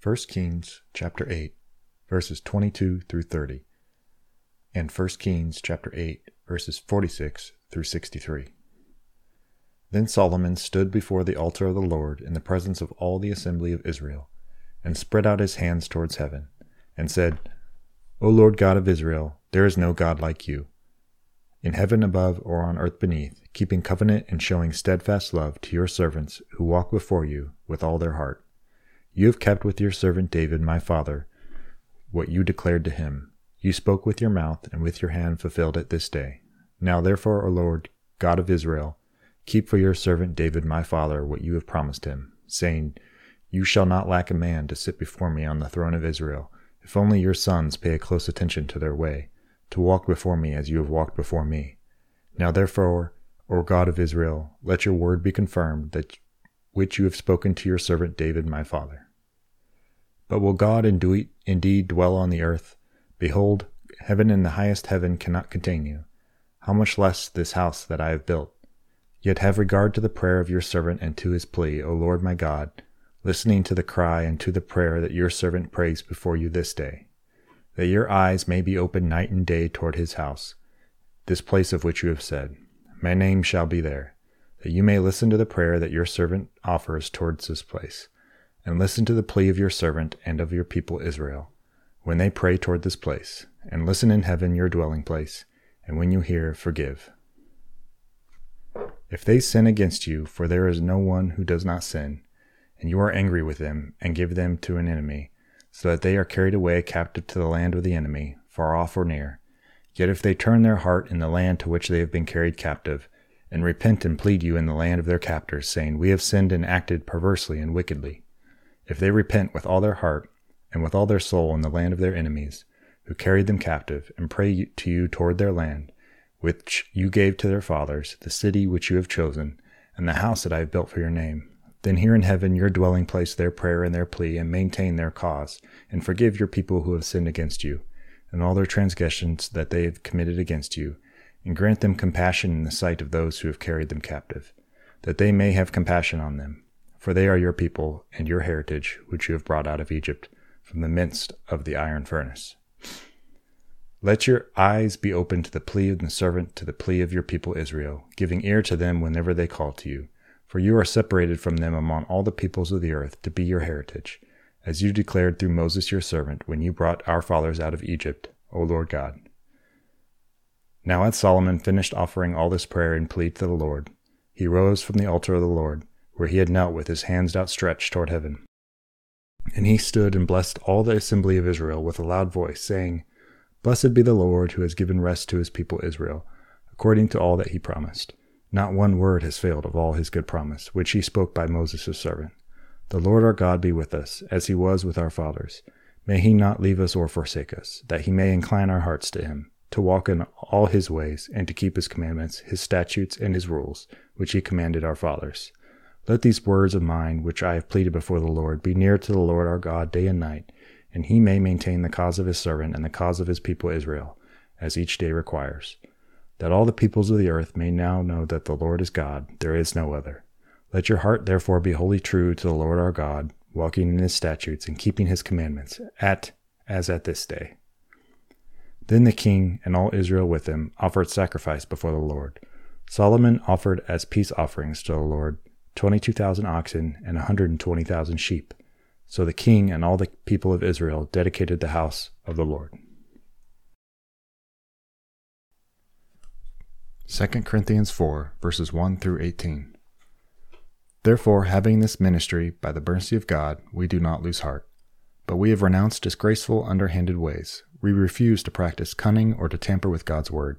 1 Kings chapter 8 verses 22 through 30 and 1 Kings chapter 8 verses 46 through 63. Then Solomon stood before the altar of the Lord in the presence of all the assembly of Israel and spread out his hands towards heaven and said, O Lord God of Israel, there is no God like you in heaven above or on earth beneath, keeping covenant and showing steadfast love to your servants who walk before you with all their heart. You have kept with your servant David, my father, what you declared to him. You spoke with your mouth, and with your hand fulfilled it this day. Now therefore, O Lord, God of Israel, keep for your servant David, my father, what you have promised him, saying, You shall not lack a man to sit before me on the throne of Israel, if only your sons pay a close attention to their way, to walk before me as you have walked before me. Now therefore, O God of Israel, let your word be confirmed, that which you have spoken to your servant David, my father. But will God indeed dwell on the earth? Behold, heaven and the highest heaven cannot contain you. How much less this house that I have built? Yet have regard to the prayer of your servant and to his plea, O Lord my God, listening to the cry and to the prayer that your servant prays before you this day, that your eyes may be open night and day toward his house, this place of which you have said, My name shall be there, that you may listen to the prayer that your servant offers towards this place and listen to the plea of your servant and of your people Israel, when they pray toward this place, and listen in heaven your dwelling place, and when you hear, forgive. If they sin against you, for there is no one who does not sin, and you are angry with them, and give them to an enemy, so that they are carried away captive to the land of the enemy, far off or near, yet if they turn their heart in the land to which they have been carried captive, and repent and plead you in the land of their captors, saying, We have sinned and acted perversely and wickedly, if they repent with all their heart and with all their soul in the land of their enemies, who carried them captive, and pray to you toward their land, which you gave to their fathers, the city which you have chosen, and the house that I have built for your name, then hear in heaven your dwelling place their prayer and their plea, and maintain their cause, and forgive your people who have sinned against you, and all their transgressions that they have committed against you, and grant them compassion in the sight of those who have carried them captive, that they may have compassion on them for they are your people and your heritage, which you have brought out of Egypt, from the midst of the iron furnace. Let your eyes be open to the plea of the servant, to the plea of your people Israel, giving ear to them whenever they call to you. For you are separated from them among all the peoples of the earth to be your heritage, as you declared through Moses your servant when you brought our fathers out of Egypt, O Lord God. Now had Solomon finished offering all this prayer and plea to the Lord, he rose from the altar of the Lord where he had knelt with his hands outstretched toward heaven. And he stood and blessed all the assembly of Israel with a loud voice, saying, Blessed be the Lord who has given rest to his people Israel, according to all that he promised. Not one word has failed of all his good promise, which he spoke by Moses his servant. The Lord our God be with us, as he was with our fathers. May he not leave us or forsake us, that he may incline our hearts to him, to walk in all his ways, and to keep his commandments, his statutes, and his rules, which he commanded our fathers let these words of mine, which I have pleaded before the Lord, be near to the Lord our God day and night, and he may maintain the cause of his servant and the cause of his people Israel, as each day requires. That all the peoples of the earth may now know that the Lord is God, there is no other. Let your heart therefore be wholly true to the Lord our God, walking in his statutes and keeping his commandments, at as at this day. Then the king and all Israel with him offered sacrifice before the Lord. Solomon offered as peace offerings to the Lord 22,000 oxen, and 120,000 sheep. So the king and all the people of Israel dedicated the house of the Lord. 2 Corinthians 4, verses 1 through 18. Therefore, having this ministry by the mercy of God, we do not lose heart. But we have renounced disgraceful, underhanded ways. We refuse to practice cunning or to tamper with God's word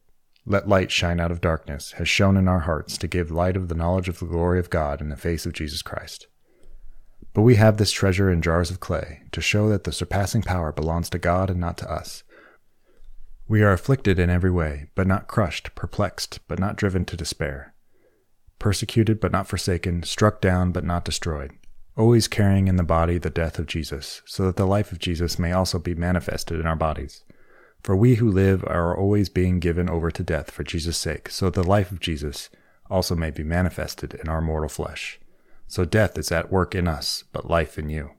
let light shine out of darkness, has shone in our hearts to give light of the knowledge of the glory of God in the face of Jesus Christ. But we have this treasure in jars of clay, to show that the surpassing power belongs to God and not to us. We are afflicted in every way, but not crushed, perplexed, but not driven to despair, persecuted, but not forsaken, struck down, but not destroyed, always carrying in the body the death of Jesus, so that the life of Jesus may also be manifested in our bodies. For we who live are always being given over to death for Jesus' sake, so the life of Jesus also may be manifested in our mortal flesh. So death is at work in us, but life in you.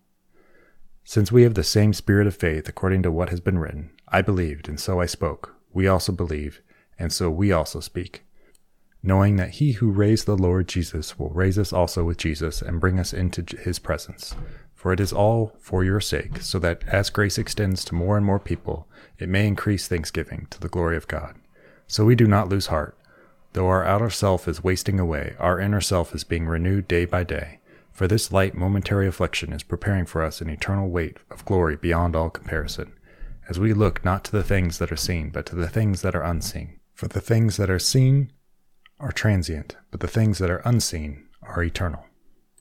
Since we have the same spirit of faith according to what has been written, I believed, and so I spoke. We also believe, and so we also speak. Knowing that he who raised the Lord Jesus will raise us also with Jesus and bring us into his presence. For it is all for your sake, so that as grace extends to more and more people, it may increase thanksgiving to the glory of God. So we do not lose heart. Though our outer self is wasting away, our inner self is being renewed day by day. For this light momentary affliction is preparing for us an eternal weight of glory beyond all comparison, as we look not to the things that are seen, but to the things that are unseen. For the things that are seen are transient, but the things that are unseen are eternal.